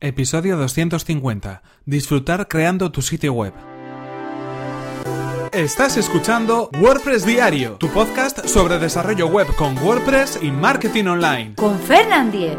Episodio 250. Disfrutar creando tu sitio web. Estás escuchando WordPress Diario, tu podcast sobre desarrollo web con WordPress y marketing online. Con Fernand Diez.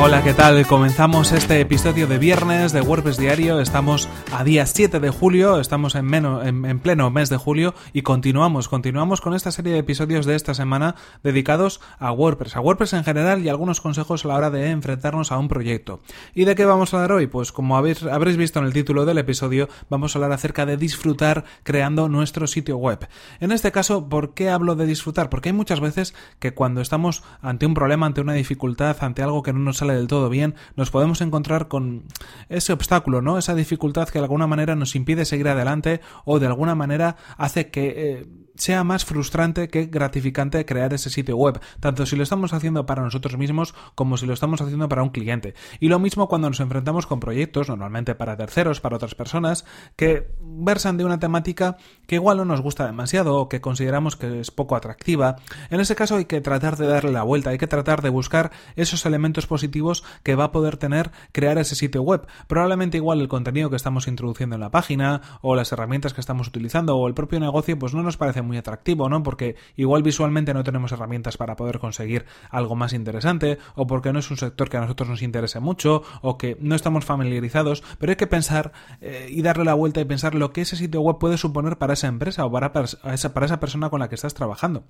Hola, ¿qué tal? Comenzamos este episodio de viernes de WordPress Diario. Estamos a día 7 de julio, estamos en, en, pleno mes de julio y continuamos, continuamos con esta serie de episodios de esta semana dedicados a WordPress, a WordPress en general y algunos consejos a la hora de enfrentarnos a un proyecto. ¿Y de qué vamos a hablar hoy? Pues como habréis visto en el título del episodio, vamos a hablar acerca de disfrutar creando nuestro sitio web. En este caso, ¿por qué hablo de disfrutar? Porque hay muchas veces que cuando estamos ante un problema, ante una dificultad, ante algo que no nos sale del todo bien, nos podemos encontrar con ese obstáculo, ¿no? Esa dificultad que de alguna manera nos impide seguir adelante o de alguna manera hace que eh, sea más frustrante que gratificante crear ese sitio web, tanto si lo estamos haciendo para nosotros mismos como si lo estamos haciendo para un cliente. Y lo mismo cuando nos enfrentamos con proyectos, normalmente para terceros, para otras personas, que versan de una temática que igual no nos gusta demasiado o que consideramos que es poco atractiva. En ese caso hay que tratar de darle la vuelta, hay que tratar de buscar esos elementos positivos que va a poder tener crear ese sitio web. Probablemente igual el contenido que estamos introduciendo en la página o las herramientas que estamos utilizando o el propio negocio pues no nos parece muy atractivo, ¿no? Porque igual visualmente no tenemos herramientas para poder conseguir algo más interesante, o porque no es un sector que a nosotros nos interese mucho, o que no estamos familiarizados, pero hay que pensar eh, y darle la vuelta y pensar lo que ese sitio web puede suponer para esa empresa o para, para esa persona con la que estás trabajando.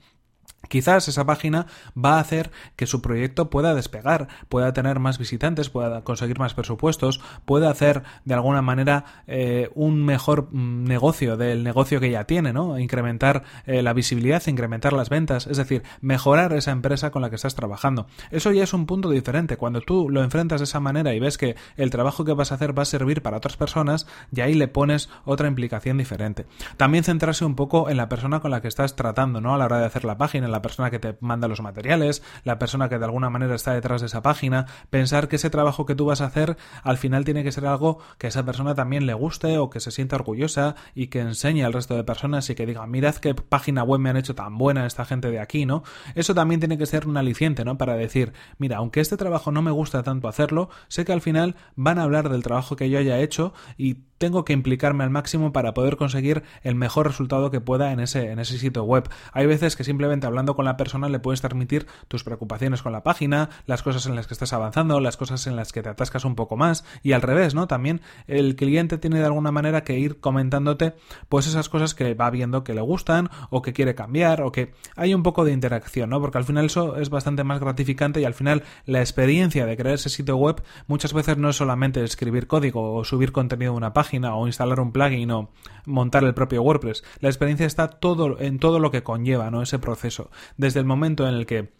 Quizás esa página va a hacer que su proyecto pueda despegar, pueda tener más visitantes, pueda conseguir más presupuestos, pueda hacer de alguna manera eh, un mejor mm, negocio del negocio que ya tiene, ¿no? Incrementar eh, la visibilidad, incrementar las ventas, es decir, mejorar esa empresa con la que estás trabajando. Eso ya es un punto diferente. Cuando tú lo enfrentas de esa manera y ves que el trabajo que vas a hacer va a servir para otras personas, y ahí le pones otra implicación diferente. También centrarse un poco en la persona con la que estás tratando, ¿no? A la hora de hacer la página la persona que te manda los materiales, la persona que de alguna manera está detrás de esa página, pensar que ese trabajo que tú vas a hacer al final tiene que ser algo que a esa persona también le guste o que se sienta orgullosa y que enseñe al resto de personas y que diga, mirad qué página web me han hecho tan buena esta gente de aquí, ¿no? Eso también tiene que ser un aliciente, ¿no? Para decir, mira, aunque este trabajo no me gusta tanto hacerlo, sé que al final van a hablar del trabajo que yo haya hecho y tengo que implicarme al máximo para poder conseguir el mejor resultado que pueda en ese, en ese sitio web. Hay veces que simplemente hablando con la persona le puedes transmitir tus preocupaciones con la página, las cosas en las que estás avanzando, las cosas en las que te atascas un poco más y al revés, ¿no? También el cliente tiene de alguna manera que ir comentándote pues esas cosas que va viendo que le gustan o que quiere cambiar o que hay un poco de interacción, ¿no? Porque al final eso es bastante más gratificante y al final la experiencia de crear ese sitio web muchas veces no es solamente escribir código o subir contenido de una página o instalar un plugin o montar el propio WordPress. La experiencia está todo en todo lo que conlleva, ¿no? Ese proceso. Desde el momento en el que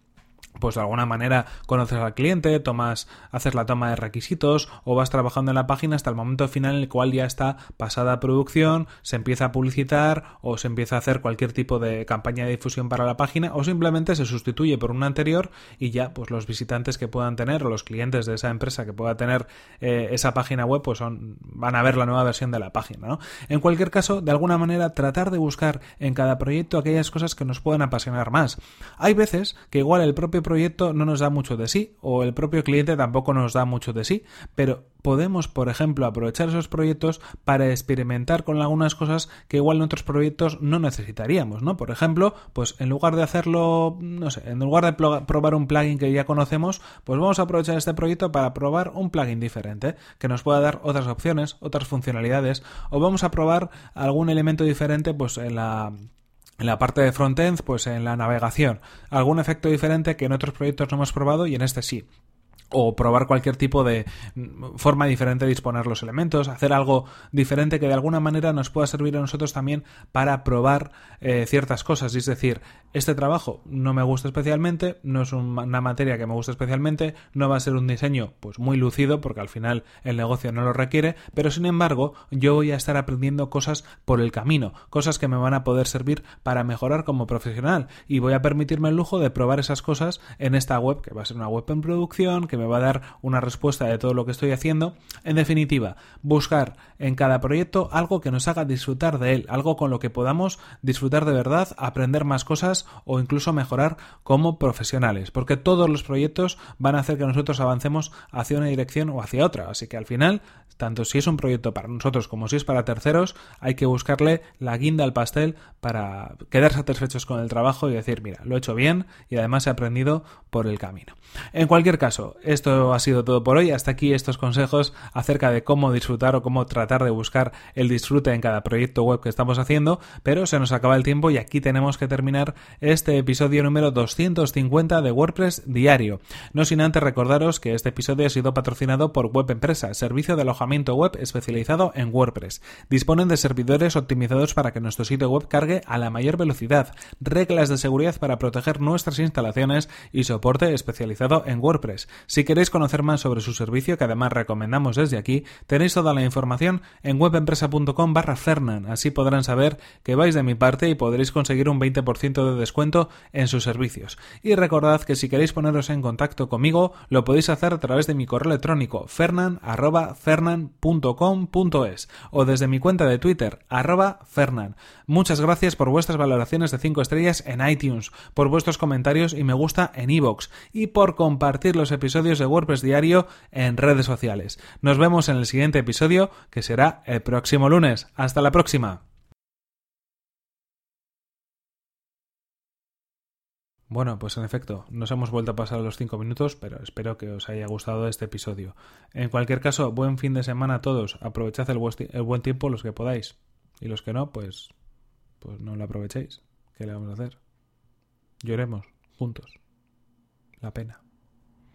pues de alguna manera conoces al cliente, tomas, haces la toma de requisitos o vas trabajando en la página hasta el momento final en el cual ya está pasada producción, se empieza a publicitar o se empieza a hacer cualquier tipo de campaña de difusión para la página o simplemente se sustituye por una anterior y ya pues los visitantes que puedan tener o los clientes de esa empresa que pueda tener eh, esa página web pues son, van a ver la nueva versión de la página. ¿no? En cualquier caso, de alguna manera tratar de buscar en cada proyecto aquellas cosas que nos puedan apasionar más. Hay veces que igual el propio proyecto no nos da mucho de sí o el propio cliente tampoco nos da mucho de sí, pero podemos, por ejemplo, aprovechar esos proyectos para experimentar con algunas cosas que igual en otros proyectos no necesitaríamos, ¿no? Por ejemplo, pues en lugar de hacerlo, no sé, en lugar de probar un plugin que ya conocemos, pues vamos a aprovechar este proyecto para probar un plugin diferente que nos pueda dar otras opciones, otras funcionalidades o vamos a probar algún elemento diferente pues en la en la parte de frontend, pues en la navegación, algún efecto diferente que en otros proyectos no hemos probado y en este sí o probar cualquier tipo de mm, forma diferente de disponer los elementos, hacer algo diferente que de alguna manera nos pueda servir a nosotros también para probar eh, ciertas cosas. Es decir, este trabajo no me gusta especialmente, no es una materia que me gusta especialmente, no va a ser un diseño pues muy lucido porque al final el negocio no lo requiere, pero sin embargo yo voy a estar aprendiendo cosas por el camino, cosas que me van a poder servir para mejorar como profesional y voy a permitirme el lujo de probar esas cosas en esta web que va a ser una web en producción, que me va a dar una respuesta de todo lo que estoy haciendo. En definitiva, buscar en cada proyecto algo que nos haga disfrutar de él, algo con lo que podamos disfrutar de verdad, aprender más cosas o incluso mejorar como profesionales, porque todos los proyectos van a hacer que nosotros avancemos hacia una dirección o hacia otra. Así que al final, tanto si es un proyecto para nosotros como si es para terceros, hay que buscarle la guinda al pastel para quedar satisfechos con el trabajo y decir, mira, lo he hecho bien y además he aprendido por el camino. En cualquier caso, esto ha sido todo por hoy. Hasta aquí estos consejos acerca de cómo disfrutar o cómo tratar de buscar el disfrute en cada proyecto web que estamos haciendo, pero se nos acaba el tiempo y aquí tenemos que terminar este episodio número 250 de WordPress Diario. No sin antes recordaros que este episodio ha sido patrocinado por Web Empresa, servicio de alojamiento web especializado en WordPress. Disponen de servidores optimizados para que nuestro sitio web cargue a la mayor velocidad, reglas de seguridad para proteger nuestras instalaciones y soporte especializado en WordPress. Si queréis conocer más sobre su servicio, que además recomendamos desde aquí, tenéis toda la información en webempresa.com barra Fernan. Así podrán saber que vais de mi parte y podréis conseguir un 20% de descuento en sus servicios. Y recordad que si queréis poneros en contacto conmigo, lo podéis hacer a través de mi correo electrónico fernan.fernan.com.es o desde mi cuenta de Twitter arroba fernan. Muchas gracias por vuestras valoraciones de 5 estrellas en iTunes, por vuestros comentarios y me gusta en iVoox y por compartir los episodios de WordPress Diario en redes sociales. Nos vemos en el siguiente episodio que será el próximo lunes. Hasta la próxima. Bueno, pues en efecto, nos hemos vuelto a pasar los 5 minutos, pero espero que os haya gustado este episodio. En cualquier caso, buen fin de semana a todos. Aprovechad el, buen tiempo los que podáis. Y los que no, pues, pues no lo aprovechéis. ¿Qué le vamos a hacer? Lloremos, juntos. La pena.